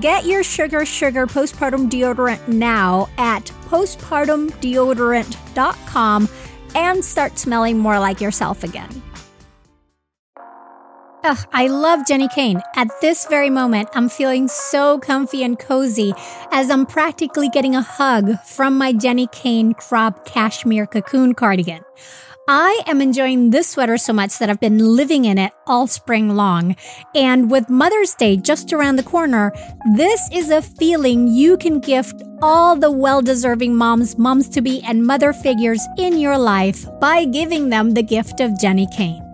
Get your Sugar Sugar postpartum deodorant now at postpartumdeodorant.com and start smelling more like yourself again. Ugh, I love Jenni Kayne. At this very moment, I'm feeling so comfy and cozy as I'm practically getting a hug from my Jenni Kayne crop cashmere cocoon cardigan. I am enjoying this sweater so much that I've been living in it all spring long. And with Mother's Day just around the corner, this is a feeling you can gift all the well deserving moms, moms to be, and mother figures in your life by giving them the gift of Jenni Kayne.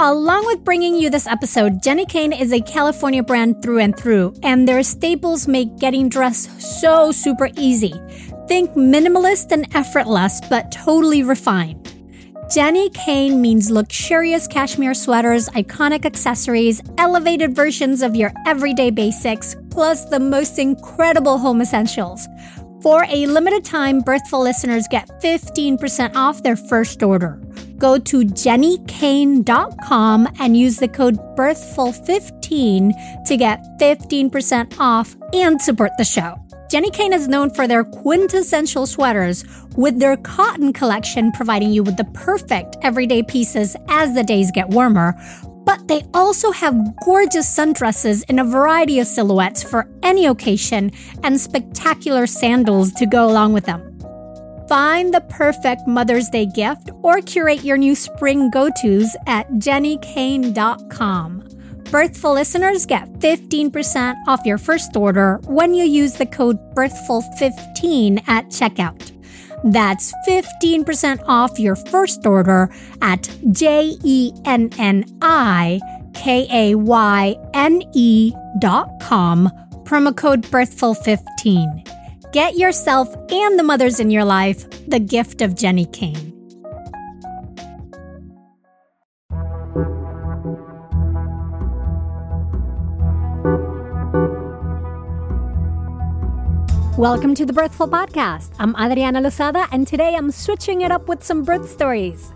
Along with bringing you this episode, Jenni Kayne is a California brand through and through, and their staples make getting dressed so super easy. Think minimalist and effortless, but totally refined. Jenni Kayne means luxurious cashmere sweaters, iconic accessories, elevated versions of your everyday basics, plus the most incredible home essentials. For a limited time, Birthful listeners get 15% off their first order. Go to jennikayne.com and use the code BIRTHFUL15 to get 15% off and support the show. Jenni Kayne is known for their quintessential sweaters, with their cotton collection providing you with the perfect everyday pieces as the days get warmer. But they also have gorgeous sundresses in a variety of silhouettes for any occasion and spectacular sandals to go along with them. Find the perfect Mother's Day gift or curate your new spring go tos at jennikayne.com. Birthful listeners get 15% off your first order when you use the code BIRTHFUL15 at checkout. That's 15% off your first order at J E N N I K A Y N E dot com, promo code BIRTHFUL15. Get yourself and the mothers in your life the gift of Jenni Kayne. Welcome to the Birthful Podcast. I'm Adriana Lozada, and today I'm switching it up with some birth stories.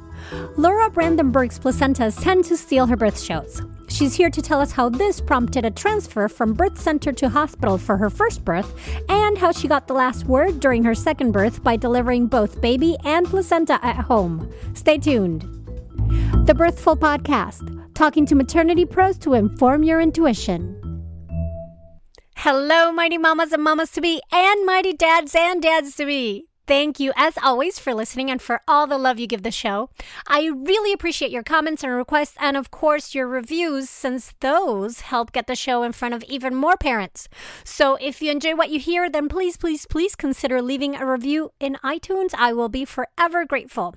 Laura Brandenburg's placentas tend to steal her birth shows. She's here to tell us how this prompted a transfer from birth center to hospital for her first birth, and how she got the last word during her second birth by delivering both baby and placenta at home. Stay tuned. The Birthful Podcast, talking to maternity pros to inform your intuition. Hello, mighty mamas and mamas to be, and mighty dads and dads to be. Thank you, as always, for listening and for all the love you give the show. I really appreciate your comments and requests, and of course, your reviews, since those help get the show in front of even more parents. So if you enjoy what you hear, then please, please, please consider leaving a review in iTunes. I will be forever grateful.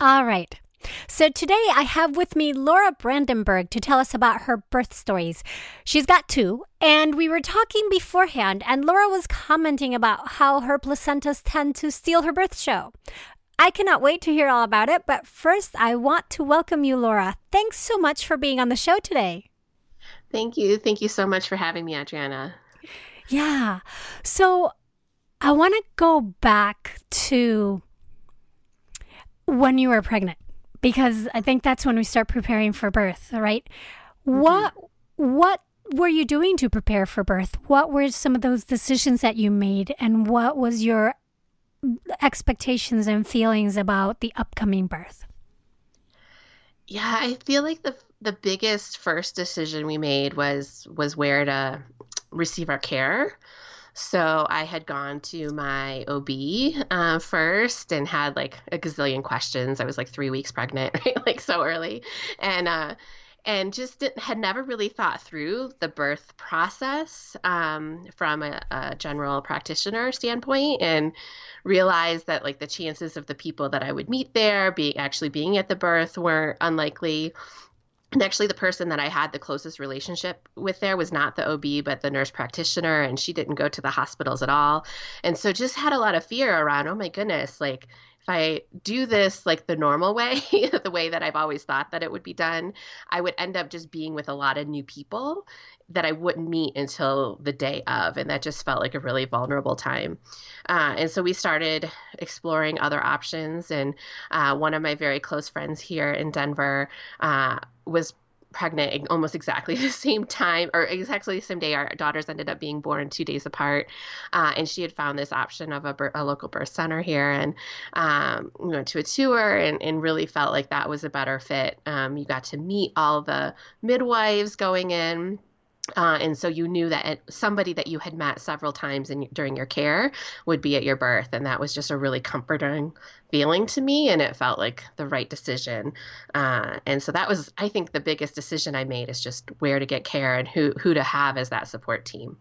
All right. So today I have with me Laura Brandenburg to tell us about her birth stories. She's got two, and we were talking beforehand, and Laura was commenting about how her placentas tend to steal her birth show. I cannot wait to hear all about it, but first I want to welcome you, Laura. Thanks so much for being on the show today. Thank you. Thank you so much for having me, Adriana. Yeah. So I want to go back to when you were pregnant because I think that's when we start preparing for birth, right? Mm-hmm. What what were you doing to prepare for birth? What were some of those decisions that you made and what was your expectations and feelings about the upcoming birth? Yeah, I feel like the the biggest first decision we made was was where to receive our care. So I had gone to my OB uh, first and had like a gazillion questions. I was like three weeks pregnant, right? like so early, and uh, and just had never really thought through the birth process um, from a, a, general practitioner standpoint, and realized that like the chances of the people that I would meet there being actually being at the birth were unlikely and actually the person that i had the closest relationship with there was not the ob but the nurse practitioner and she didn't go to the hospitals at all. And so just had a lot of fear around oh my goodness like i do this like the normal way the way that i've always thought that it would be done i would end up just being with a lot of new people that i wouldn't meet until the day of and that just felt like a really vulnerable time. Uh, and so we started exploring other options and uh, one of my very close friends here in denver uh, was pregnant almost exactly the same time or exactly the same day our daughters ended up being born two days apart. Uh, and she had found this option of a, a local birth center here and um, we went to a tour and, and, really felt like that was a better fit. Um, you got to meet all the midwives going in uh, and so you knew that somebody that you had met several times in, during your care would be at your birth. And that was just a really comforting feeling to me. And it felt like the right decision. Uh, and so that was, I think, the biggest decision I made is just where to get care and who, who to have as that support team.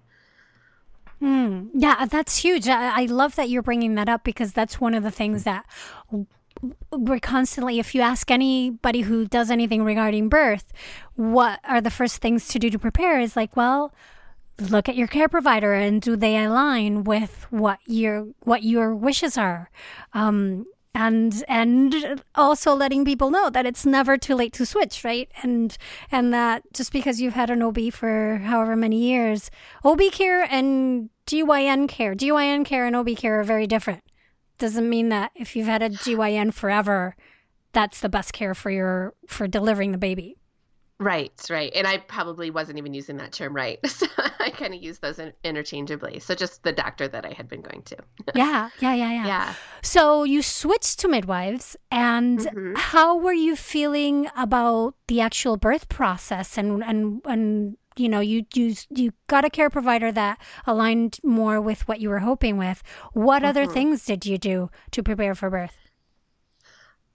Mm, yeah, that's huge. I, I love that you're bringing that up because that's one of the things that we're constantly if you ask anybody who does anything regarding birth what are the first things to do to prepare is like well look at your care provider and do they align with what your what your wishes are? Um, and and also letting people know that it's never too late to switch right? And and that just because you've had an ob for however many years ob care and gyn care gyn care and ob care are very different doesn't mean that if you've had a GYN forever, that's the best care for your for delivering the baby. Right, right. And I probably wasn't even using that term right. So I kind of use those in, interchangeably. So just the doctor that I had been going to. yeah, yeah, yeah, yeah. Yeah. So you switched to midwives and mm-hmm. how were you feeling about the actual birth process and and and you know you you you got a care provider that aligned more with what you were hoping with. What mm-hmm. other things did you do to prepare for birth?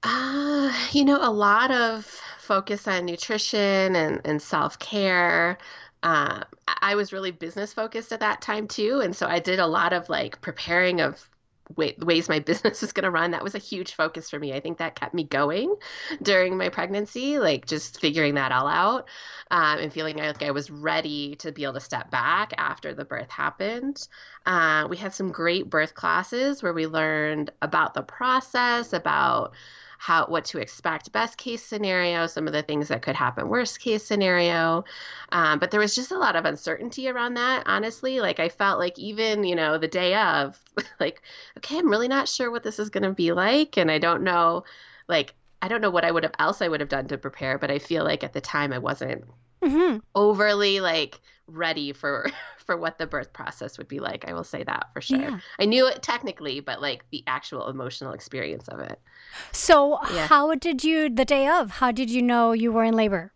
Uh, you know a lot of focus on nutrition and, and self-care. Uh, i was really business focused at that time too and so i did a lot of like preparing of way, ways my business is going to run that was a huge focus for me. I think that kept me going during my pregnancy like just figuring that all out um, and feeling like i was ready to be able to step back after the birth happened. Uh, we had some great birth classes where we learned about the process about how what to expect best case scenario some of the things that could happen worst case scenario. Um, but there was just a lot of uncertainty around that honestly. Like i felt like even you know the day of like okay i'm really not sure what this is going to be like and i don't know like i don't know what i would have else i would have done to prepare but i feel like at the time i wasn't mm-hmm. overly like ready for for what the birth process would be like. I will say that for sure. Yeah. I knew it technically, but like the actual emotional experience of it. So, yeah. how did you the day of? How did you know you were in labor?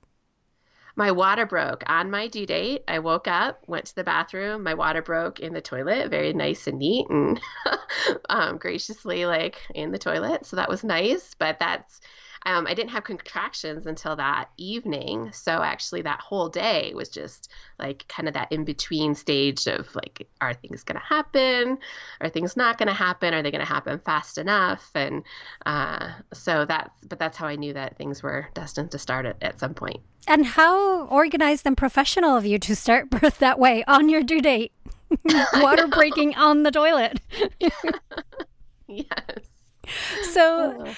My water broke on my due date. I woke up, went to the bathroom. My water broke in the toilet, very nice and neat, and um, graciously like in the toilet. So that was nice. But that's um, I didn't have contractions until that evening. So actually, that whole day was just like kind of that in between stage of like, are things going to happen? Are things not going to happen? Are they going to happen fast enough? And uh, so that's, but that's how I knew that things were destined to start at, at some point. And how organized and professional of you to start birth that way on your due date? Water breaking on the toilet. yes. So oh.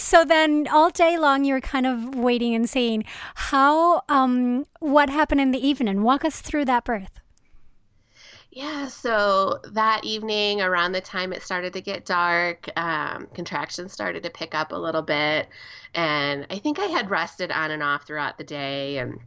So then all day long you were kind of waiting and seeing how um what happened in the evening. Walk us through that birth. Yeah, so that evening, around the time it started to get dark, um, contractions started to pick up a little bit. And I think I had rested on and off throughout the day and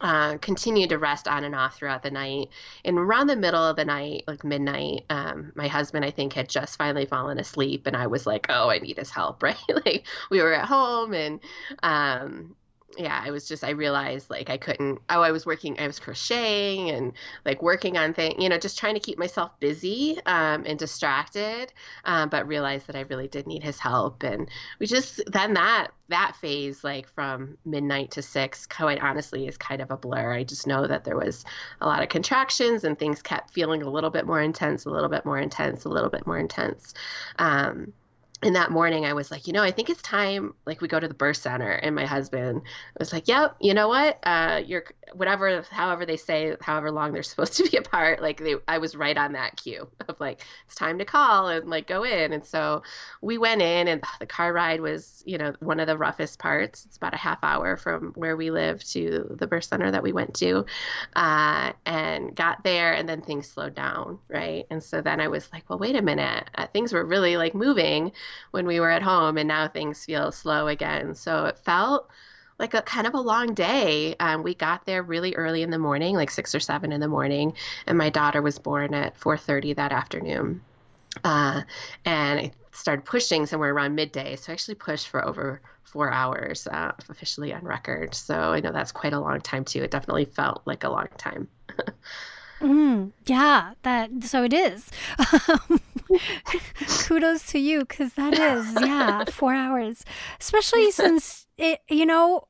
uh, continued to rest on and off throughout the night. And around the middle of the night, like midnight, um, my husband, I think, had just finally fallen asleep. And I was like, oh, I need his help, right? like we were at home and, um, yeah, I was just I realized like I couldn't. Oh, I was working. I was crocheting and like working on things. You know, just trying to keep myself busy um, and distracted. Um, but realized that I really did need his help, and we just then that that phase like from midnight to six quite honestly is kind of a blur i just know that there was a lot of contractions and things kept feeling a little bit more intense a little bit more intense a little bit more intense um, and that morning I was like, you know, I think it's time like we go to the birth center. And my husband was like, yep, you know what? Uh, you're whatever, however they say, however long they're supposed to be apart. Like they, I was right on that cue of like, it's time to call and like go in. And so we went in and the car ride was, you know, one of the roughest parts. It's about a half hour from where we live to the birth center that we went to, uh, and got there and then things slowed down. Right. And so then I was like, well, wait a minute. Uh, things were really like moving when we were at home and now things feel slow again. So it felt like a kind of a long day. Um, we got there really early in the morning, like six or seven in the morning, and my daughter was born at 4:30 that afternoon. Uh, and I started pushing somewhere around midday. So I actually pushed for over four hours, uh, officially on record. So I know that's quite a long time too. It definitely felt like a long time. mm, yeah, that so it is. Kudos to you because that is yeah four hours, especially since it you know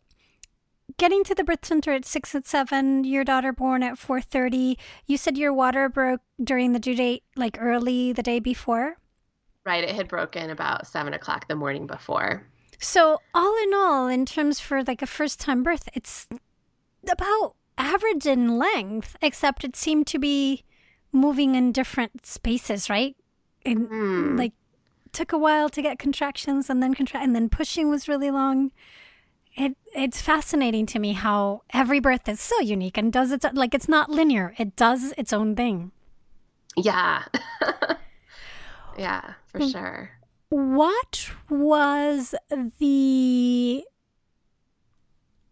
getting to the birth center at six and seven. Your daughter born at four thirty. You said your water broke during the due date, like early the day before. Right, it had broken about seven o'clock the morning before. So all in all, in terms for like a first time birth, it's about average in length, except it seemed to be moving in different spaces, right? and mm. like took a while to get contractions and then contract and then pushing was really long it it's fascinating to me how every birth is so unique and does its like it's not linear it does its own thing yeah yeah for hmm. sure what was the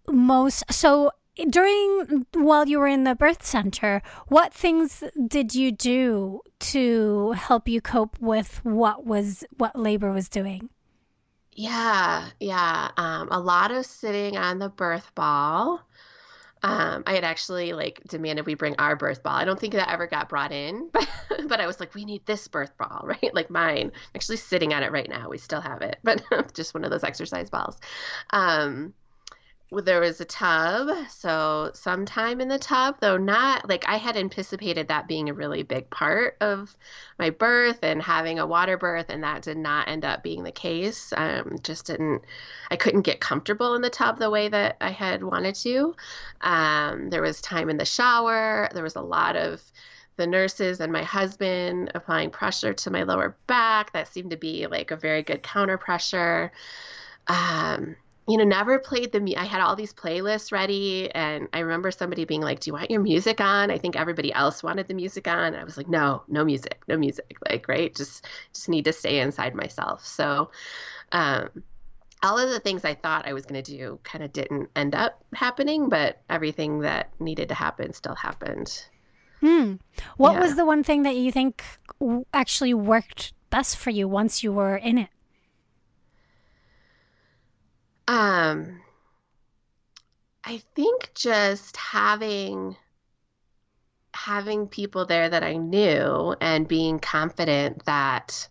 most so during while you were in the birth center, what things did you do to help you cope with what was what labor was doing? Yeah, yeah. Um, a lot of sitting on the birth ball. Um, I had actually like demanded we bring our birth ball. I don't think that ever got brought in, but but I was like, we need this birth ball, right? Like mine. I'm actually sitting on it right now. We still have it, but just one of those exercise balls. Um, there was a tub so sometime in the tub though not like i had anticipated that being a really big part of my birth and having a water birth and that did not end up being the case. Um, just didn't i couldn't get comfortable in the tub the way that i had wanted to. Um, there was time in the shower there was a lot of the nurses and my husband applying pressure to my lower back. That seemed to be like a very good counter pressure. Um, you know, never played the. I had all these playlists ready, and I remember somebody being like, "Do you want your music on?" I think everybody else wanted the music on. And I was like, "No, no music, no music." Like, right, just just need to stay inside myself. So, um, all of the things I thought I was going to do kind of didn't end up happening, but everything that needed to happen still happened. Hmm. What yeah. was the one thing that you think actually worked best for you once you were in it? Um, I think just having having people there that I knew and being confident that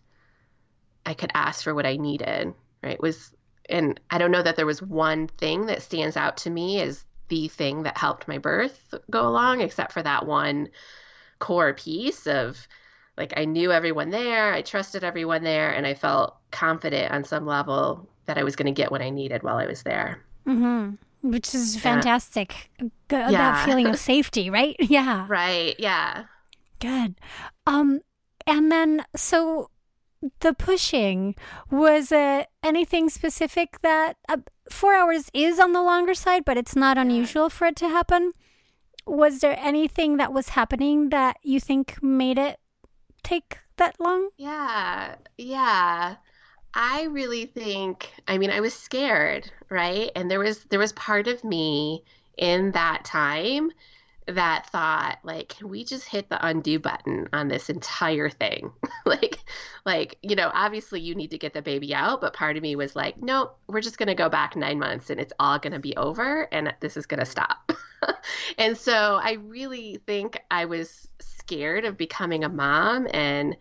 I could ask for what I needed, right, was and I don't know that there was one thing that stands out to me as the thing that helped my birth go along, except for that one core piece of like I knew everyone there, I trusted everyone there, and I felt confident on some level that I was going to get what I needed while I was there. Mm-hmm. Which is fantastic. Yeah. That feeling of safety, right? Yeah. Right. Yeah. Good. Um, and then so the pushing was it anything specific that uh, four hours is on the longer side, but it's not unusual for it to happen. Was there anything that was happening that you think made it take that long? Yeah, yeah. I really think I mean I was scared, right? And there was there was part of me in that time that thought like can we just hit the undo button on this entire thing like like you know obviously you need to get the baby out but part of me was like nope we're just going to go back 9 months and it's all going to be over and this is going to stop and so i really think i was scared of becoming a mom and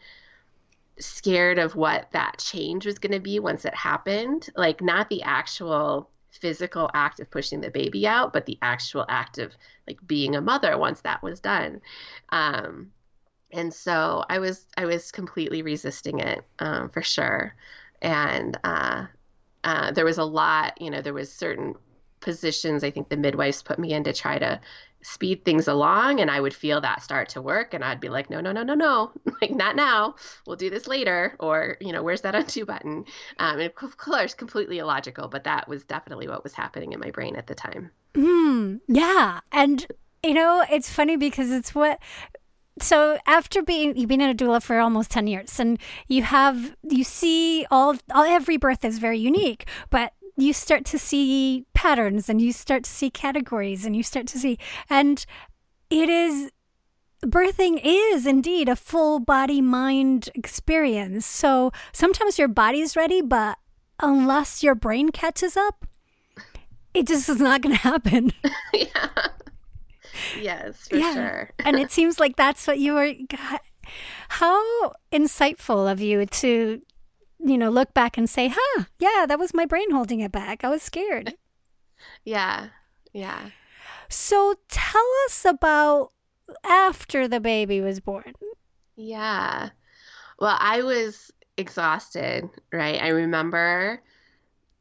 scared of what that change was going to be once it happened like not the actual physical act of pushing the baby out, but the actual act of like being a mother once that was done. Um, and so I was I was completely resisting it um, for sure, and uh, uh, there was a lot. You know, there was certain positions I think the midwives put me in to try to speed things along and I would feel that start to work and I'd be like, no, no, no, no, no, like not now. We'll do this later. Or, you know, where's that undo button? Um, and of course, completely illogical, but that was definitely what was happening in my brain at the time. Mm, yeah. And, you know, it's funny because it's what so after being you've been in a doula for almost 10 years and you have you see all, all every birth is very unique but you start to see patterns and you start to see categories and you start to see and it is birthing is indeed a full body mind experience so sometimes your body's ready but unless your brain catches up it just is not going to happen yeah yes for yeah. sure and it seems like that's what you were how insightful of you to you know, look back and say, huh, yeah, that was my brain holding it back. I was scared. Yeah. Yeah. So tell us about after the baby was born. Yeah. Well, I was exhausted, right? I remember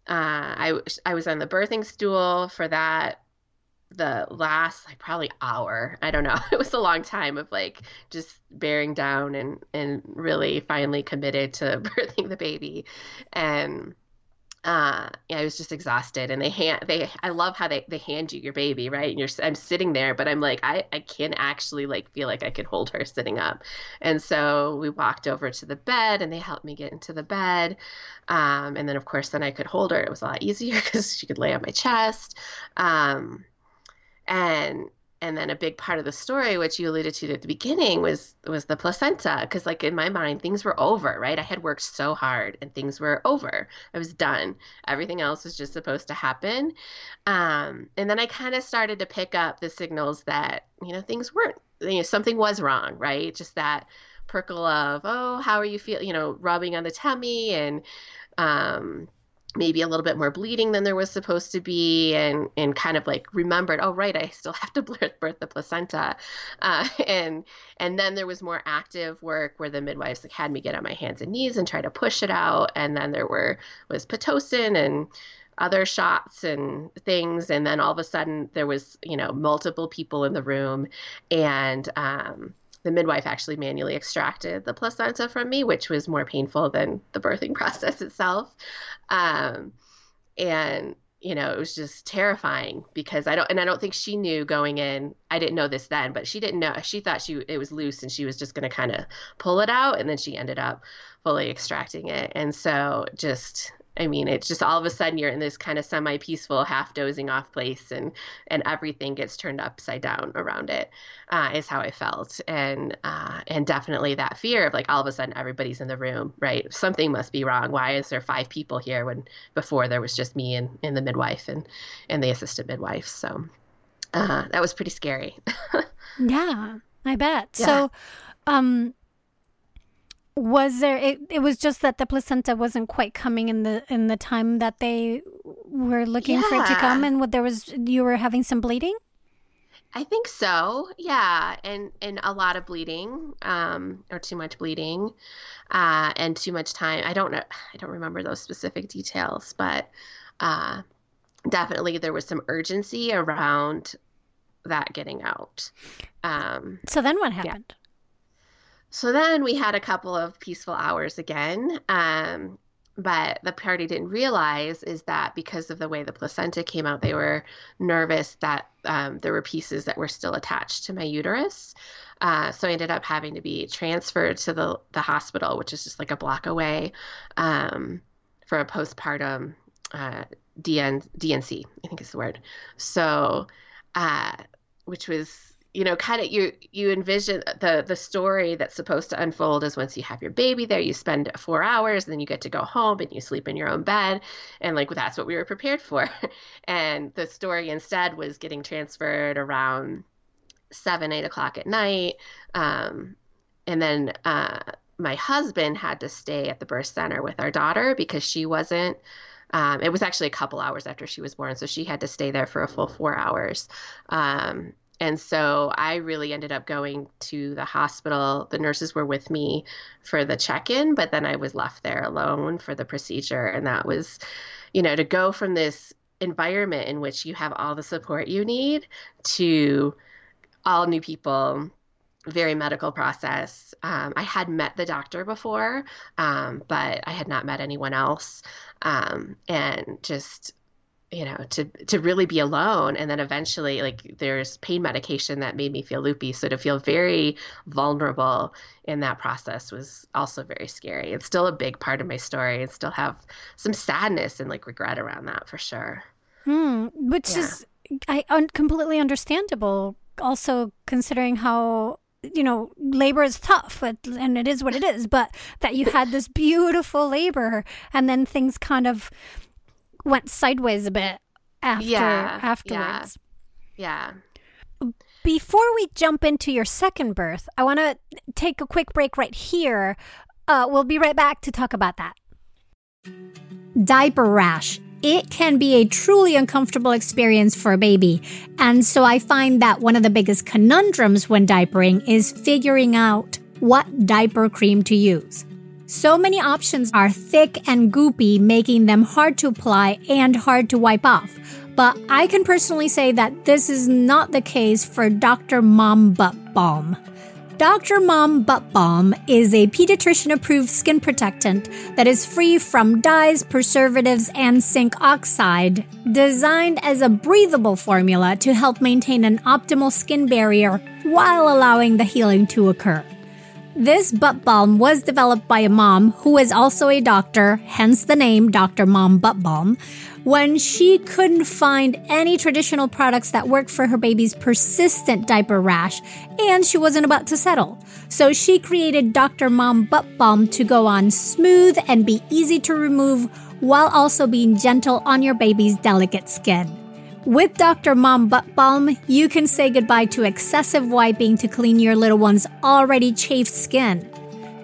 uh, I, I was on the birthing stool for that the last like probably hour i don't know it was a long time of like just bearing down and and really finally committed to birthing the baby and uh I was just exhausted and they hand they I love how they they hand you your baby right? And you're I'm sitting there but I'm like I I can't actually like feel like I could hold her sitting up. And so we walked over to the bed and they helped me get into the bed. Um and then of course then I could hold her. It was a lot easier because she could lay on my chest. Um and and then a big part of the story which you alluded to at the beginning was was the placenta because like in my mind things were over right? I had worked so hard and things were over. I was done. Everything else was just supposed to happen. Um, and then i kind of started to pick up the signals that you know things weren't you know something was wrong right? Just that prickle of oh how are you feel you know rubbing on the tummy and um maybe a little bit more bleeding than there was supposed to be and and kind of like remembered oh right i still have to birth the placenta. Uh, and and then there was more active work where the midwives like had me get on my hands and knees and try to push it out and then there were was pitocin and other shots and things and then all of a sudden there was you know multiple people in the room and um the midwife actually manually extracted the placenta from me, which was more painful than the birthing process itself. Um, and you know, it was just terrifying because I don't, and I don't think she knew going in. I didn't know this then, but she didn't know. She thought she it was loose and she was just going to kind of pull it out, and then she ended up fully extracting it. And so, just I mean, it's just all of a sudden you're in this kind of semi-peaceful, half dozing off place, and and everything gets turned upside down around it. Uh, is how I felt, and uh, and definitely that fear of like all of a sudden everybody's in the room, right? Something must be wrong. Why is there five people here when before there was just me and, and the midwife and and the assistant midwife? So uh, that was pretty scary. yeah, I bet. Yeah. So, um, Was there? It, it was just that the placenta wasn't quite coming in the in the time that they were looking yeah. for it to come, and what there was you were having some bleeding. I think so. Yeah, and and a lot of bleeding, um, or too much bleeding, uh, and too much time. I don't know. I don't remember those specific details, but uh, definitely there was some urgency around that getting out. Um, so then what happened? Yeah. So then we had a couple of peaceful hours again. Um, but the party didn't realize is that because of the way the placenta came out, they were nervous that um, there were pieces that were still attached to my uterus. Uh, so I ended up having to be transferred to the, the hospital, which is just like a block away, um, for a postpartum uh, DN, D&C, I think is the word. So, uh, which was you know kind of you you envision the the story that's supposed to unfold is once you have your baby there you spend four hours and then you get to go home and you sleep in your own bed and like that's what we were prepared for and the story instead was getting transferred around seven eight o'clock at night um, and then uh, my husband had to stay at the birth center with our daughter because she wasn't um, it was actually a couple hours after she was born, so she had to stay there for a full four hours. Um, and so I really ended up going to the hospital. The nurses were with me for the check in, but then I was left there alone for the procedure. And that was, you know, to go from this environment in which you have all the support you need to all new people, very medical process. Um, I had met the doctor before, um, but I had not met anyone else. Um, and just you know to to really be alone. And then eventually like there's pain medication that made me feel loopy. So to feel very vulnerable in that process was also very scary. It's still a big part of my story. And still have some sadness and like regret around that for sure. Hmm, which yeah. is I, un- completely understandable. Also considering how you know, labor is tough and it is what it is, but that you had this beautiful labor and then things kind of went sideways a bit after yeah, afterwards. Yeah. yeah. Before we jump into your second birth, I want to take a quick break right here. Uh, we'll be right back to talk about that. Diaper rash. It can be a truly uncomfortable experience for a baby. And so I find that one of the biggest conundrums when diapering is figuring out what diaper cream to use. So many options are thick and goopy, making them hard to apply and hard to wipe off. But I can personally say that this is not the case for Dr. Mom Butt Balm. Dr. Mom Butt Balm is a pediatrician approved skin protectant that is free from dyes, preservatives, and zinc oxide, designed as a breathable formula to help maintain an optimal skin barrier while allowing the healing to occur. This butt balm was developed by a mom who is also a doctor, hence the name Dr. Mom Butt Balm, when she couldn't find any traditional products that worked for her baby's persistent diaper rash and she wasn't about to settle. So she created Dr. Mom Butt Balm to go on smooth and be easy to remove while also being gentle on your baby's delicate skin. With Dr. Mom Butt Balm, you can say goodbye to excessive wiping to clean your little one's already chafed skin.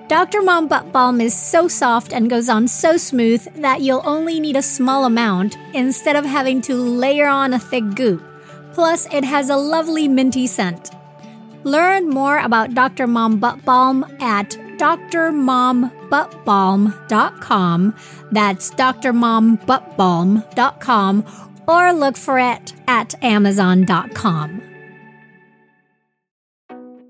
Dr. Mom Butt Balm is so soft and goes on so smooth that you'll only need a small amount instead of having to layer on a thick goop. Plus, it has a lovely minty scent. Learn more about Dr. Mom Butt Balm at drmombuttbalm.com. That's drmombuttbalm.com or look for it at Amazon.com.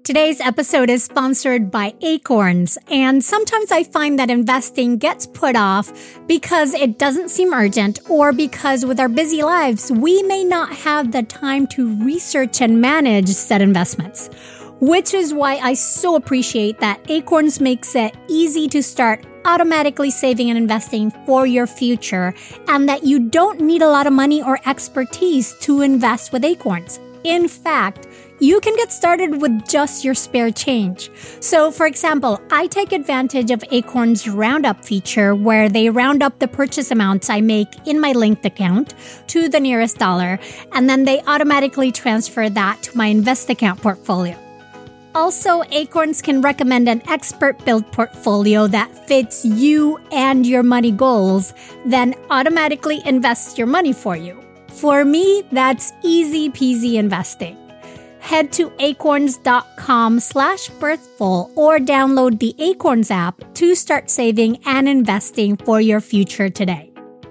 Today's episode is sponsored by Acorns, and sometimes I find that investing gets put off because it doesn't seem urgent or because with our busy lives, we may not have the time to research and manage said investments. Which is why I so appreciate that Acorns makes it easy to start automatically saving and investing for your future, and that you don't need a lot of money or expertise to invest with Acorns. In fact, you can get started with just your spare change. So, for example, I take advantage of Acorn's Roundup feature where they round up the purchase amounts I make in my linked account to the nearest dollar, and then they automatically transfer that to my invest account portfolio. Also, Acorns can recommend an expert built portfolio that fits you and your money goals, then automatically invests your money for you. For me, that's easy peasy investing. Head to acorns.com slash birthful or download the Acorns app to start saving and investing for your future today.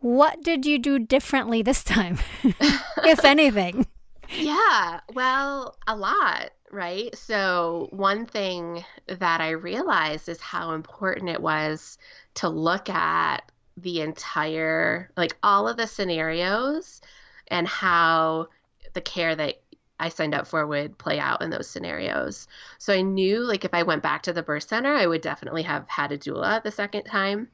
What did you do differently this time, if anything? Yeah, well, a lot, right? So, one thing that I realized is how important it was to look at the entire, like all of the scenarios and how the care that I signed up for would play out in those scenarios. So, I knew like if I went back to the birth center, I would definitely have had a doula the second time.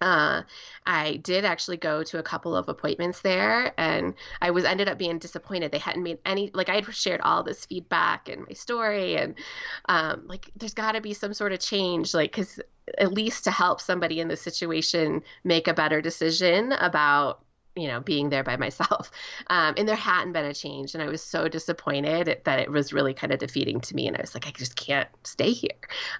Uh, I did actually go to a couple of appointments there, and I was ended up being disappointed. They hadn't made any like I had shared all this feedback and my story, and um, like there's got to be some sort of change, like because at least to help somebody in this situation make a better decision about you know being there by myself. Um, and there hadn't been a change and i was so disappointed that it was really kind of defeating to me and i was like i just can't stay here.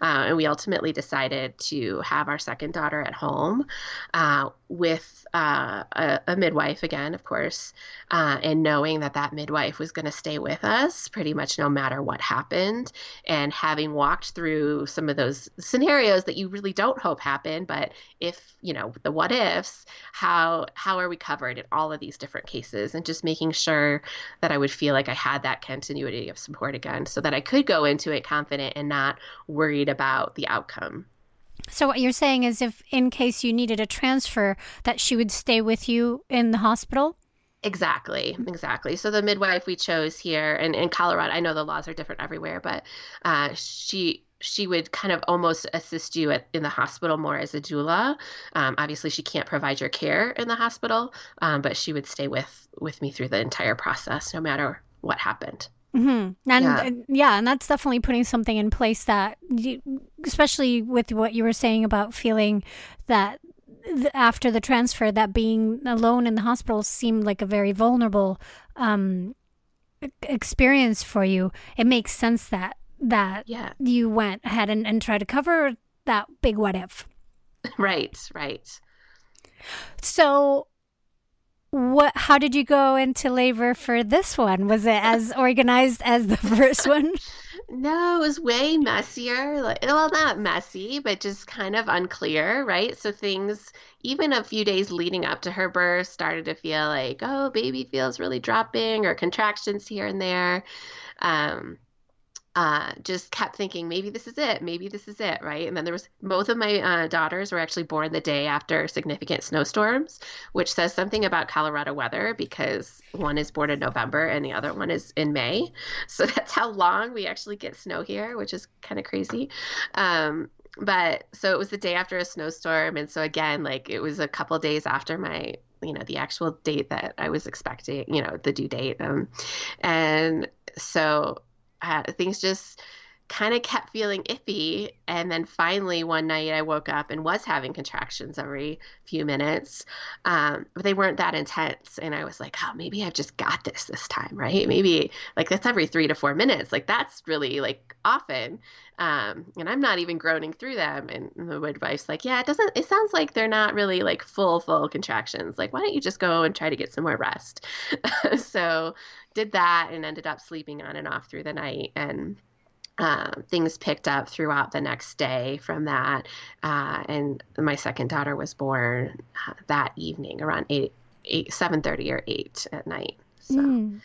Uh, and we ultimately decided to have our second daughter at home uh, with uh, a, a midwife again of course uh, and knowing that that midwife was going to stay with us pretty much no matter what happened and having walked through some of those scenarios that you really don't hope happen but if you know the what ifs how how are we covered in all of these different cases and just making sure that I would feel like I had that continuity of support again so that I could go into it confident and not worried about the outcome. So what you're saying is if in case you needed a transfer that she would stay with you in the hospital? Exactly, exactly. So the midwife we chose here, and in Colorado, I know the laws are different everywhere, but uh, she she would kind of almost assist you at, in the hospital more as a doula. Um, obviously, she can't provide your care in the hospital, um, but she would stay with with me through the entire process, no matter what happened. Hmm And Yeah. uh, yeah, and that's definitely putting something in place that, you, especially with what you were saying about feeling that th- after the transfer, that being alone in the hospital seemed like a very vulnerable um, experience for you. It makes sense that that Yeah, you went ahead and, and tried to cover that big what if. right, right. So what how did you go into labor for this one? Was it as organized as the first one? No, it was way messier. Like, well, not messy, but just kind of unclear, right? So things, even a few days leading up to her birth, started to feel like, oh, baby feels really dropping, or contractions here and there. Um, uh, just kept thinking maybe this is it, maybe this is it, right? And then there was both of my uh, daughters were actually born the day after significant snowstorms, which says something about Colorado weather because one is born in November and the other one is in May. So that's how long we actually get snow here, which is kind of crazy. Um, but so it was the day after a snowstorm, and so again, like it was a couple days after my you know the actual date that I was expecting, you know, the due date. Um, and so uh, things just kind of kept feeling iffy. And then finally, one night I woke up and was having contractions every few minutes, um, but they weren't that intense. And I was like, oh, maybe I've just got this this time, right? Maybe like that's every three to four minutes. Like that's really like often. Um, and I'm not even groaning through them. And the midwife's like, yeah, it doesn't, it sounds like they're not really like full, full contractions. Like, why don't you just go and try to get some more rest? so did that and ended up sleeping on and off through the night. And um, things picked up throughout the next day from that. Uh, and my second daughter was born uh, that evening around 8, 8 7.30 or 8 at night. So. Mm.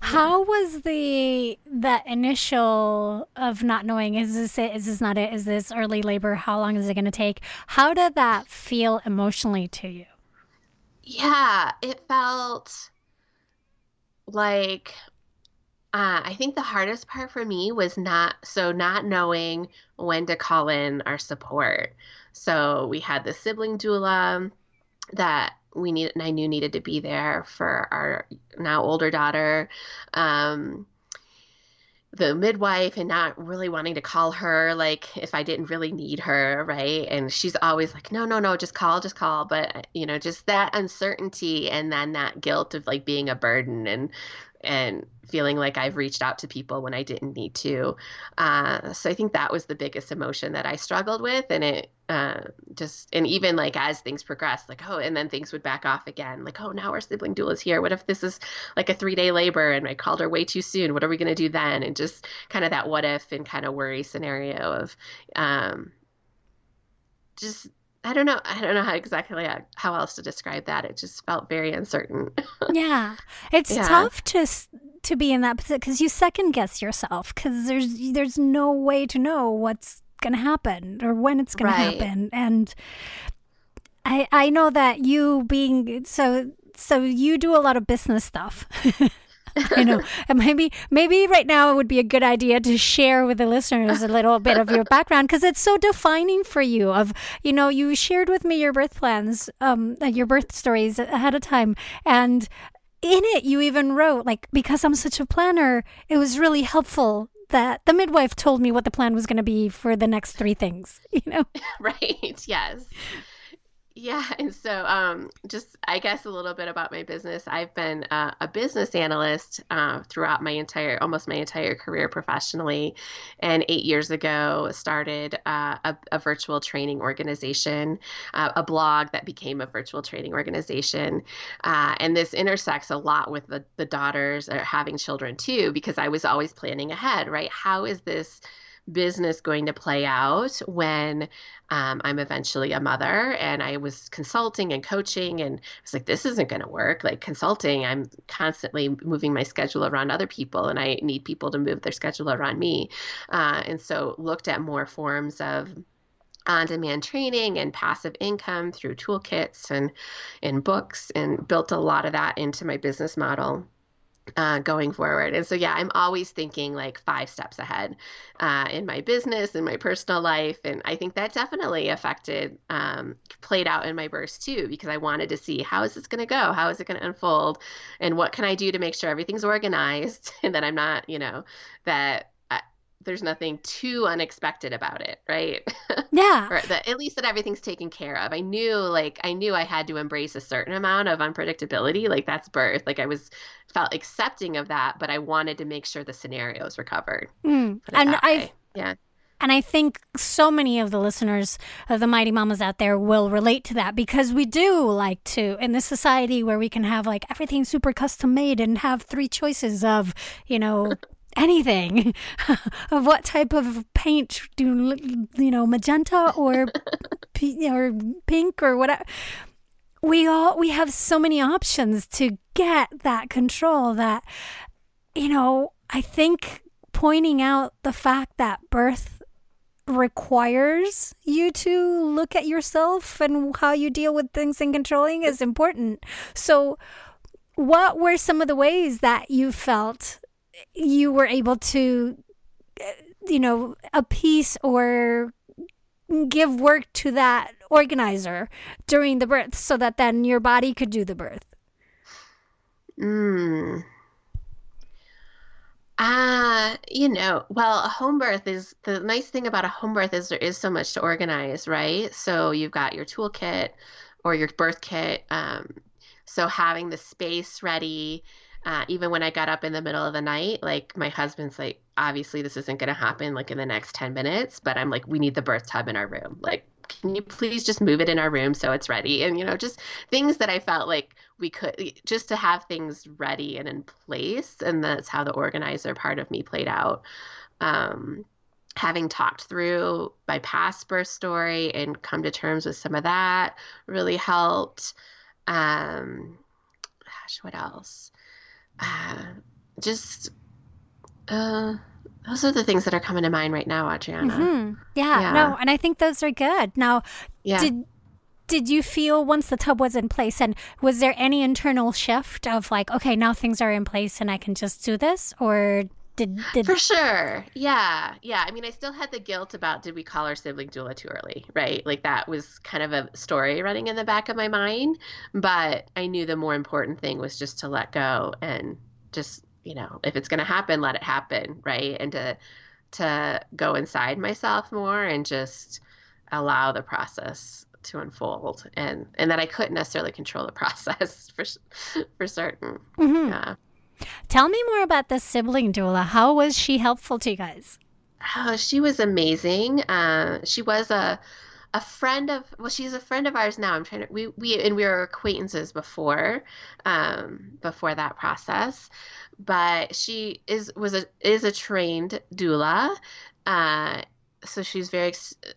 How was the that initial of not knowing is this it is this not it is this early labor how long is it going to take how did that feel emotionally to you Yeah, it felt like Uh, I think the hardest part for me was not so not knowing when to call in our support. So we had the sibling doula that we need and I knew needed to be there for our now older daughter. Um, the midwife and not really wanting to call her like if I didn't really need her, right? And she's always like, no, no, no, just call, just call. But you know, just that uncertainty and then that guilt of like being a burden and and feeling like I've reached out to people when I didn't need to. Uh, so I think that was the biggest emotion that I struggled with, and it uh, just and even like as things progressed, like oh, and then things would back off again, like oh, now our sibling doula is here. What if this is like a three day labor and I called her way too soon? What are we gonna do then? And just kind of that what if and kind of worry scenario of um, just I don't know. I don't know how exactly uh, how else to describe that. It just felt very uncertain. yeah, it's yeah. tough to to be in that position because you second guess yourself because there's there's no way to know what's going to happen or when it's going right. to happen, and I I know that you being so so you do a lot of business stuff. you know, and maybe maybe right now it would be a good idea to share with the listeners a little bit of your background because it's so defining for you. Of you know, you shared with me your birth plans, um, your birth stories ahead of time, and in it you even wrote like because I'm such a planner, it was really helpful that the midwife told me what the plan was going to be for the next three things. You know, right? Yes. Yeah, and so um, just I guess a little bit about my business. I've been uh, a business analyst uh, throughout my entire, almost my entire career professionally, and eight years ago started uh, a, a, virtual training organization, uh, a blog that became a virtual training organization, uh, and this intersects a lot with the the daughters or having children too, because I was always planning ahead, right? How is this business going to play out when um, I'm eventually a mother. And I was consulting and coaching, and I was like, this isn't going to work. Like consulting, I'm constantly moving my schedule around other people, and I need people to move their schedule around me. Uh, and so looked at more forms of on demand training and passive income through toolkits and in books and built a lot of that into my business model uh, going forward. And so, yeah, I'm always thinking like five steps ahead uh, in my business, in my personal life. And I think that definitely affected, um, played out in my burst too, because I wanted to see how is this going to go? How is it going to unfold? And what can I do to make sure everything's organized and that I'm not, you know, that there's nothing too unexpected about it, right? Yeah. or that at least that everything's taken care of. I knew like I knew I had to embrace a certain amount of unpredictability. Like that's birth. Like I was felt accepting of that, but I wanted to make sure the scenarios were covered. Mm. And I yeah. And I think so many of the listeners of the Mighty Mamas out there will relate to that because we do like to, in this society where we can have like everything super custom made and have three choices of, you know, anything of what type of paint do you know magenta or or pink or whatever we all we have so many options to get that control that you know i think pointing out the fact that birth requires you to look at yourself and how you deal with things and controlling is important. So what were some of the ways that you felt you were able to, you know, appease or give work to that organizer during the birth so that then your body could do the birth? Mm. Uh, you know, well, a home birth is the nice thing about a home birth is there is so much to organize, right? So you've got your toolkit or your birth kit. Um, so having the space ready, uh, even when I got up in the middle of the night, like my husband's like, obviously this isn't going to happen like in the next 10 minutes, but I'm like, we need the birth tub in our room. Like, can you please just move it in our room so it's ready? And, you know, just things that I felt like we could just to have things ready and in place. And that's how the organizer part of me played out. Um, having talked through my past birth story and come to terms with some of that really helped. Um, gosh, what else? Uh, just uh, those are the things that are coming to mind right now, Adriana. Mm-hmm. Yeah, yeah, no, and I think those are good. Now, yeah. did did you feel once the tub was in place and was there any internal shift of like okay now things are in place and i can just do this or did, did for sure yeah yeah i mean i still had the guilt about did we call our sibling doula too early right like that was kind of a story running in the back of my mind but i knew the more important thing was just to let go and just you know if it's going to happen let it happen right and to to go inside myself more and just allow the process to unfold and and that I couldn't necessarily control the process for for certain. Mm-hmm. Yeah. Tell me more about the sibling doula. How was she helpful to you guys? Oh, she was amazing. Uh, she was a a friend of well, she's a friend of ours now. I'm trying to we we and we were acquaintances before um, before that process, but she is was a is a trained doula. Uh, so she's very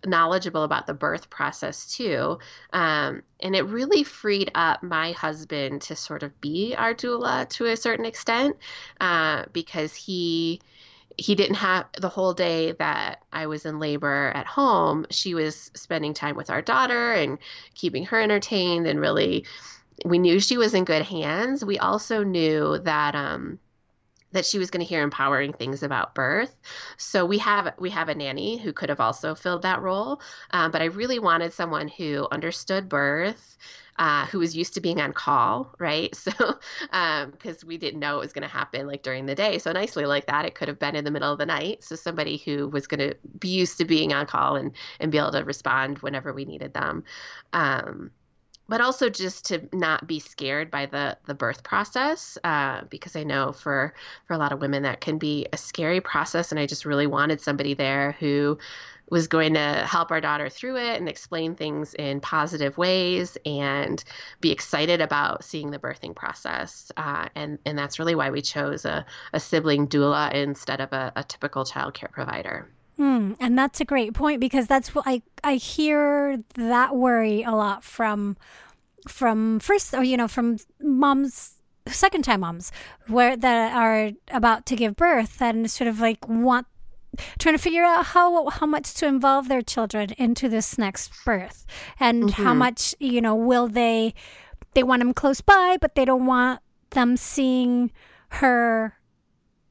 knowledgeable about the birth process too. Um, and it really freed up my husband to sort of be our doula to a certain extent uh, because he he didn't have the whole day that I was in labor at home. She was spending time with our daughter and keeping her entertained and really we knew she was in good hands. We also knew that um, that she was going to hear empowering things about birth. So we have we have a nanny who could have also filled that role, um, but I really wanted someone who understood birth. Uh, who was used to being on call, right? So, because um, we didn't know it was going to happen like during the day. So, nicely like that, it could have been in the middle of the night. So, somebody who was going to be used to being on call and, and be able to respond whenever we needed them. Um, but also just to not be scared by the the birth process uh, because I know for for a lot of women that can be a scary process and I just really wanted somebody there who was going to help our daughter through it and explain things in positive ways and be excited about seeing the birthing process uh, and and that's really why we chose a, a sibling doula instead of a, a typical child care provider Mm, and that's a great point because that's what I I hear that worry a lot from from first or you know from moms second time moms where that are about to give birth and sort of like want trying to figure out how how much to involve their children into this next birth and mm-hmm. how much you know will they they want them close by but they don't want them seeing her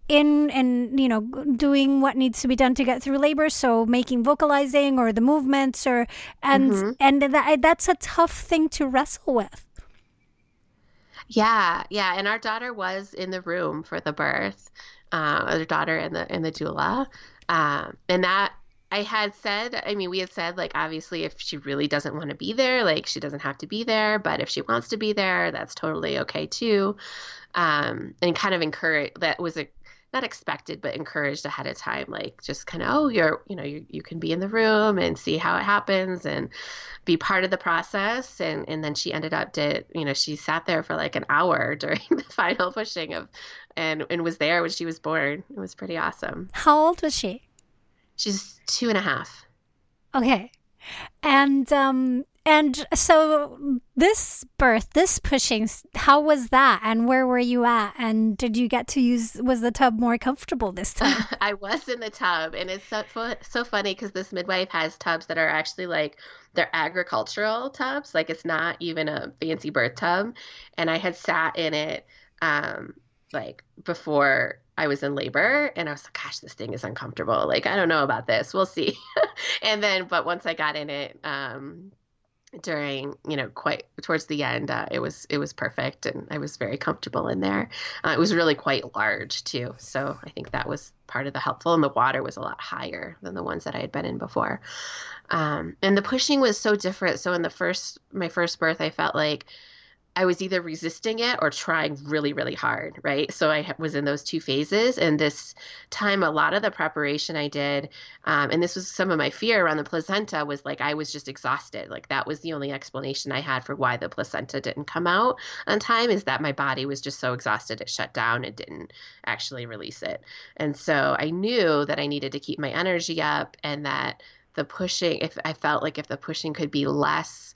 in and you know doing what needs to be done to get through labor so making vocalizing or the movements or and mm-hmm. and that that's a tough thing to wrestle with yeah yeah and our daughter was in the room for the birth uh our daughter and the and the doula um and that I had said, I mean, we had said, like, obviously, if she really doesn't want to be there, like, she doesn't have to be there. But if she wants to be there, that's totally okay, too. Um, and kind of encourage that was a not expected but encouraged ahead of time like just kind of oh you're you know you, you can be in the room and see how it happens and be part of the process. And and then she ended up did you know she sat there for like an hour during the final pushing of and and was there when she was born. It was pretty awesome. How old was she? She's two and a half. Okay. And um and so this birth, this pushing, how was that? And where were you at? And did you get to use, was the tub more comfortable this time? I was in the tub. And it's so, so funny because this midwife has tubs that are actually like, they're agricultural tubs. Like it's not even a fancy birth tub. And I had sat in it um, like before I was in labor and I was like, gosh, this thing is uncomfortable. Like, I don't know about this. We'll see. and then, but once I got in it, um, during you know quite towards the end uh, it was it was perfect and i was very comfortable in there. Uh, it was really quite large too so i think that was part of the helpful and the water was a lot higher than the ones that i had been in before. Um, and the pushing was so different. So in the first my first birth i felt like I was either resisting it or trying really, really hard, right? So I was in those two phases. And this time, a lot of the preparation I did, um, and this was some of my fear around the placenta, was like I was just exhausted. Like that was the only explanation I had for why the placenta didn't come out on time is that my body was just so exhausted it shut down and didn't actually release it. And so I knew that I needed to keep my energy up and that the pushing, if I felt like if the pushing could be less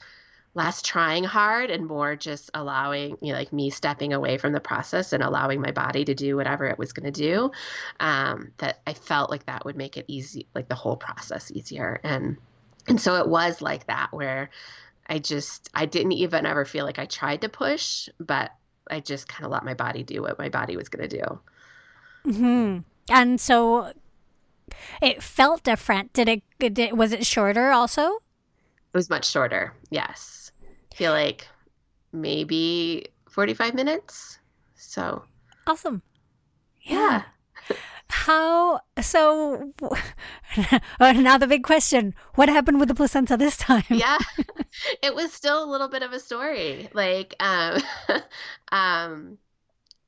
less trying hard and more just allowing you know like me stepping away from the process and allowing my body to do whatever it was going to do um, that i felt like that would make it easy like the whole process easier and and so it was like that where I just I didn't even ever feel like I tried to push, but I just kind of let my body do what my body was going to do. hmm And so it felt different. Did it, did, was it shorter also? It was much shorter. Yes. Feel like maybe 45 minutes. So awesome. Yeah. yeah. How so? Now the big question: What happened with the placenta this time? Yeah, it was still a little bit of a story. Like, um, um,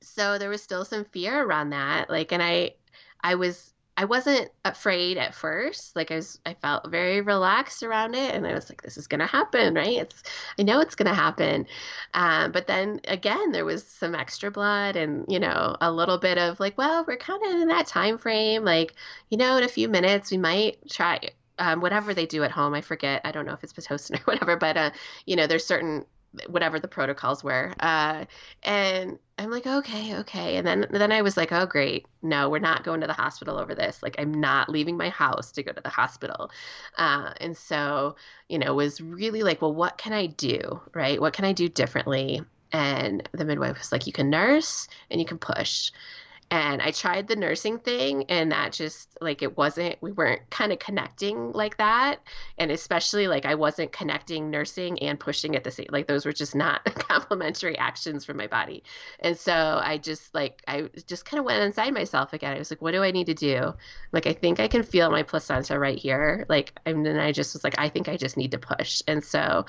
so there was still some fear around that. Like, and I, I was I wasn't afraid at first. Like I was, I felt very relaxed around it, and I was like, "This is gonna happen, right? It's, I know it's gonna happen." Um, but then again, there was some extra blood, and you know, a little bit of like, "Well, we're kind of in that time frame. Like, you know, in a few minutes, we might try." Um, whatever they do at home, I forget. I don't know if it's pitocin or whatever, but uh, you know, there's certain whatever the protocols were. Uh, and I'm like, okay, okay. And then then I was like, oh great, no, we're not going to the hospital over this. Like I'm not leaving my house to go to the hospital. Uh, and so, you know, was really like, well, what can I do? Right? What can I do differently? And the midwife was like, you can nurse and you can push and I tried the nursing thing and that just like it wasn't we weren't kind of connecting like that. And especially like I wasn't connecting nursing and pushing at the same like those were just not complementary actions for my body. And so I just like I just kind of went inside myself again. I was like what do I need to do? Like I think I can feel my placenta right here. Like and then I just was like I think I just need to push. And so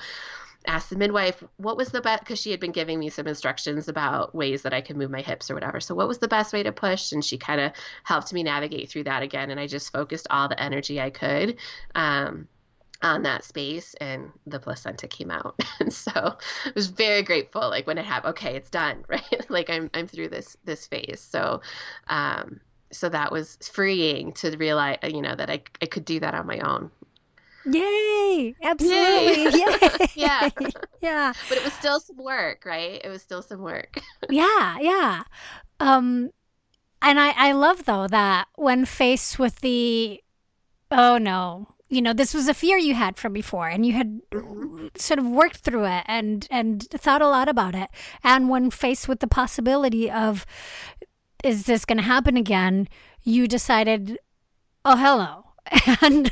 asked the midwife what was the best because she had been giving me some instructions about ways that I could move my hips or whatever. So what was the best way to push? And she kind of helped me navigate through that again. And I just focused all the energy I could. Um, on that space and the placenta came out and so i was very grateful like when it happened okay it's done right like i'm i'm through this this phase so um so that was freeing to realize you know that i, I could do that on my own Yay! Absolutely. Yay! Yay. yeah. Yeah. But it was still some work, right? It was still some work. yeah, yeah. Um and I I love though that when faced with the oh no, you know, this was a fear you had from before and you had sort of worked through it and and thought a lot about it. And when faced with the possibility of is this going to happen again, you decided, "Oh, hello." And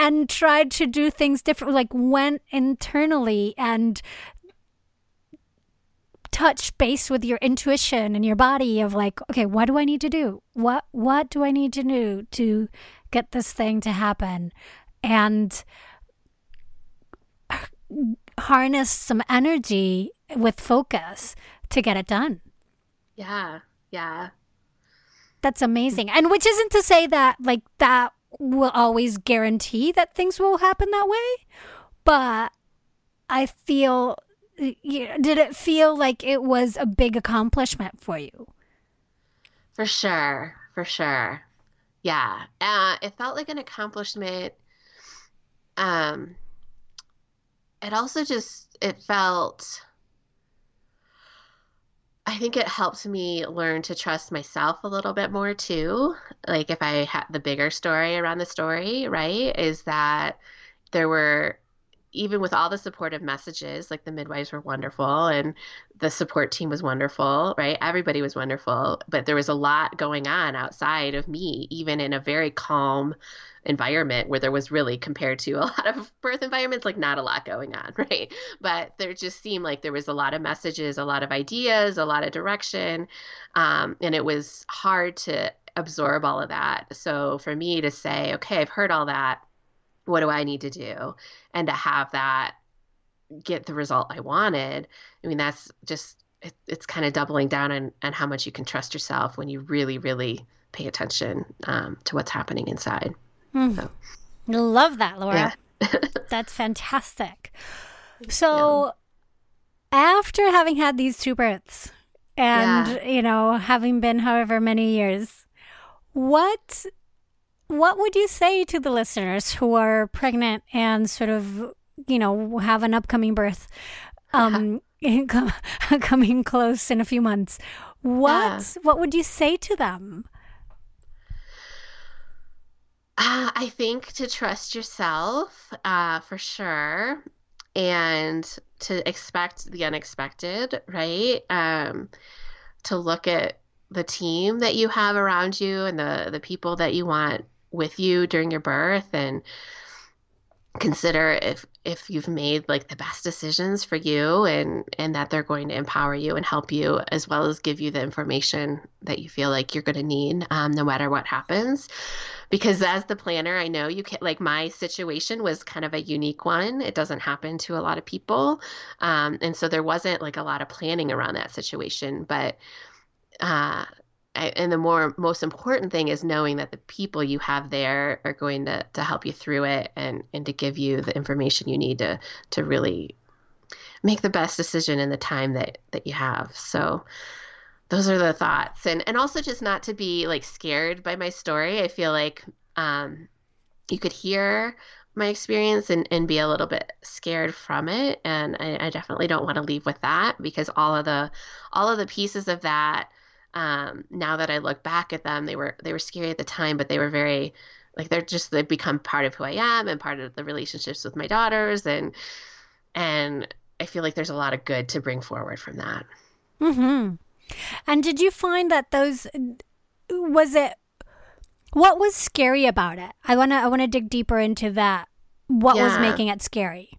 and tried to do things different, like went internally and touch base with your intuition and your body of like, okay, what do I need to do? What what do I need to do to get this thing to happen? And harness some energy with focus to get it done. Yeah. Yeah. That's amazing. And which isn't to say that like that will always guarantee that things will happen that way, but I feel did it feel like it was a big accomplishment for you? For sure, for sure. Yeah, uh, it felt like an accomplishment. Um, it also just it felt I think it helped me learn to trust myself a little bit more too. Like if I had the bigger story around the story, right, is that there were even with all the supportive messages, like the midwives were wonderful and the support team was wonderful, right? Everybody was wonderful, but there was a lot going on outside of me, even in a very calm environment where there was really compared to a lot of birth environments like not a lot going on right? But there just seemed like there was a lot of messages a lot of ideas a lot of direction um, and it was hard to absorb all of that. So for me to say okay i've heard all that. What do i need to do? and to have that get the result i wanted i mean that's just it, it's kind of doubling down on, on how much you can trust yourself when you really really pay attention um, to what's happening inside Mm. So. Love that, Laura. Yeah. That's fantastic. So, yeah. after having had these two births and, yeah. you know, having been however many years, what what would you say to the listeners who are pregnant and sort of, you know, have an upcoming birth um coming close in a few months? What what would you say to them? Uh, I think to trust yourself uh, for sure. and to expect the unexpected, right? Um, to look at the team that you have around you and the the people that you want with you during your birth and consider if if you've made like the best decisions for you and and that they're going to empower you and help you as well as give you the information that you feel like you're going to need um, no matter what happens. Because as the planner i know you can like my situation was kind of a unique one. It doesn't happen to a lot of people. Um, and so there wasn't like a lot of planning around that situation but uh, and the more most important thing is knowing that the people you have there are going to, to help you through it and, and to give you the information you need to to really make the best decision in the time that that you have. So those are the thoughts. And and also just not to be like scared by my story. I feel like um, you could hear my experience and, and be a little bit scared from it. And I, I definitely don't want to leave with that because all of the all of the pieces of that um, now that I look back at them, they were they were scary at the time, but they were very like they're just they've become part of who I am and part of the relationships with my daughters and and I feel like there's a lot of good to bring forward from that. Hmm. And did you find that those was it? What was scary about it? I wanna I wanna dig deeper into that. What yeah. was making it scary?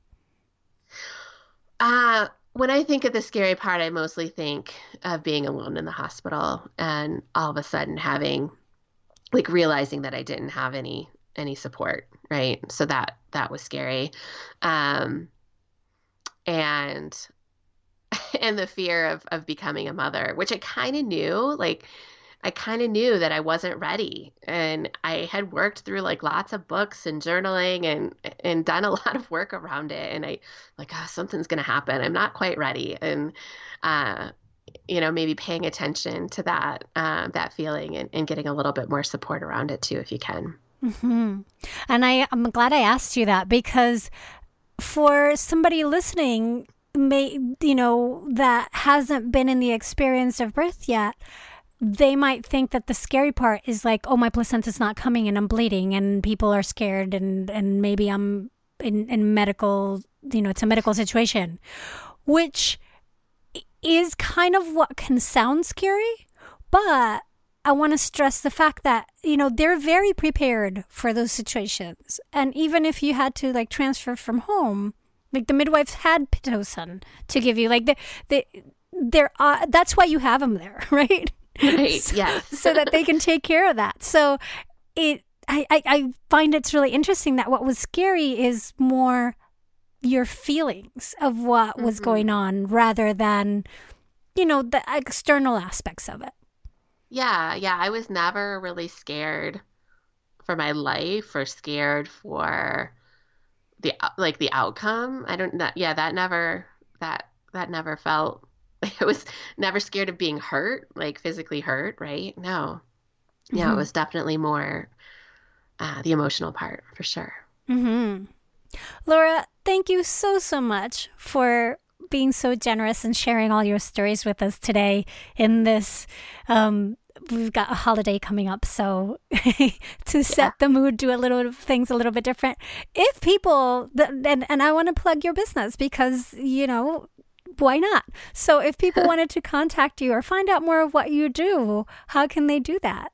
Uh when I think of the scary part, I mostly think of being alone in the hospital and all of a sudden having like realizing that I didn't have any any support, right? So that that was scary. Um and and the fear of of becoming a mother, which I kind of knew, like I kind of knew that I wasn't ready. And I had worked through like lots of books and journaling and and done a lot of work around it. And I like, oh, something's gonna happen. I'm not quite ready. And uh, you know, maybe paying attention to that uh, that feeling and, and getting a little bit more support around it too, if you can. Mm-hmm. And I, I'm glad I asked you that because for somebody listening, may you know that hasn't been in the experience of birth yet they might think that the scary part is like, oh, my placenta's not coming and I'm bleeding and people are scared and, and maybe I'm in, in medical, you know, it's a medical situation, which is kind of what can sound scary. But I want to stress the fact that, you know, they're very prepared for those situations. And even if you had to like transfer from home, like the midwives had Pitocin to give you, like the, the, there are, that's why you have them there, right? Right. so, yes. so that they can take care of that. So it I, I, I find it's really interesting that what was scary is more your feelings of what mm-hmm. was going on rather than, you know, the external aspects of it. Yeah, yeah. I was never really scared for my life or scared for the like the outcome. I don't that yeah, that never that that never felt I was never scared of being hurt, like physically hurt, right? No. Mm-hmm. Yeah, it was definitely more uh, the emotional part for sure. Mm-hmm. Laura, thank you so, so much for being so generous and sharing all your stories with us today in this. Um, we've got a holiday coming up, so to set yeah. the mood, do a little things a little bit different. If people, and, and I want to plug your business because, you know, why not? So if people wanted to contact you or find out more of what you do, how can they do that?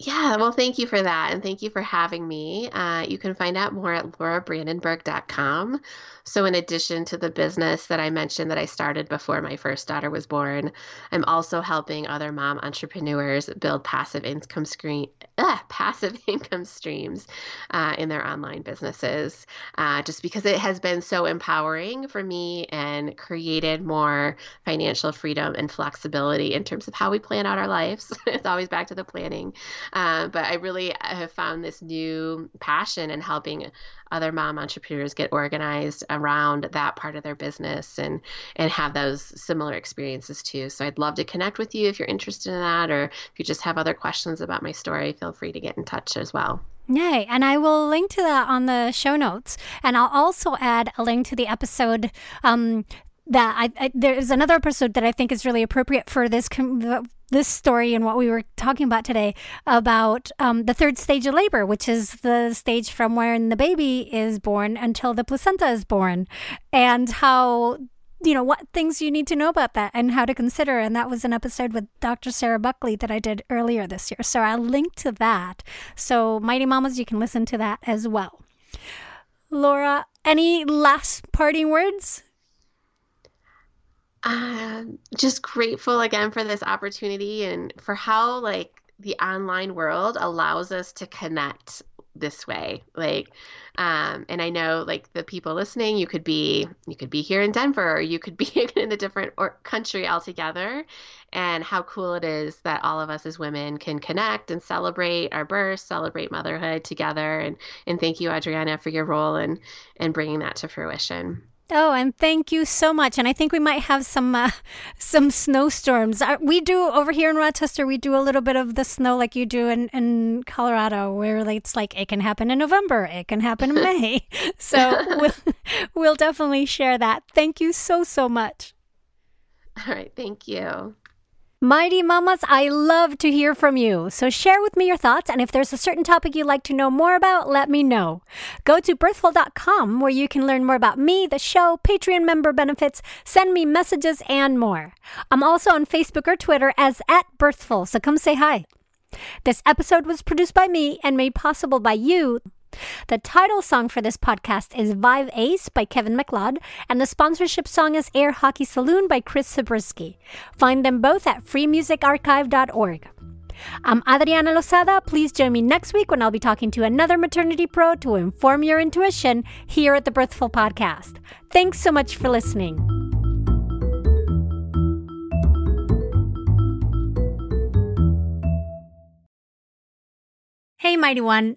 Yeah, well, thank you for that. And thank you for having me. Uh, you can find out more at laurabrandenburg.com. So, in addition to the business that I mentioned that I started before my first daughter was born, I'm also helping other mom entrepreneurs build passive income screen, uh, passive income streams uh, in their online businesses. Uh, just because it has been so empowering for me and created more financial freedom and flexibility in terms of how we plan out our lives. it's always back to the planning. Uh, but I really have found this new passion in helping other mom entrepreneurs get organized around that part of their business and and have those similar experiences too. So I'd love to connect with you if you're interested in that or if you just have other questions about my story, feel free to get in touch as well. Yay. And I will link to that on the show notes. And I'll also add a link to the episode um, that I, I, there's another episode that I think is really appropriate for this com- this story and what we were talking about today about um, the third stage of labor, which is the stage from when the baby is born until the placenta is born, and how you know what things you need to know about that and how to consider. And that was an episode with dr sarah buckley that i did earlier this year. So i'll link to that. So mighty mamas you can listen to that as well. Laura any last parting words just grateful again for this opportunity and for how like the online world allows us to connect this way like um, and i know like the people listening you could be you could be here in denver or you could be in a different or country altogether. And how cool it is that all of us as women can connect and celebrate our birth celebrate motherhood together. And and thank you adriana for your role in in bringing that to fruition Oh, and thank you so much. And I think we might have some uh, some snowstorms. We do over here in Rochester. We do a little bit of the snow like you do in, in Colorado, where it's like it can happen in November, it can happen in May. so we'll we'll definitely share that. Thank you so so much. All right, thank you. Mighty Mamas, I love to hear from you. So share with me your thoughts, and if there's a certain topic you'd like to know more about, let me know. Go to birthful.com where you can learn more about me, the show, Patreon member benefits, send me messages, and more. I'm also on Facebook or Twitter as at Birthful, so come say hi. This episode was produced by me and made possible by you. The title song for this podcast is Vibe Ace by Kevin MacLeod, and the sponsorship song is Air Hockey Saloon by Chris Zabriskie. Find them both at freemusicarchive.org. I'm Adriana Lozada. Please join me next week when I'll be talking to another maternity pro to inform your intuition here at the Birthful Podcast. Thanks so much for listening. Hey, Mighty One.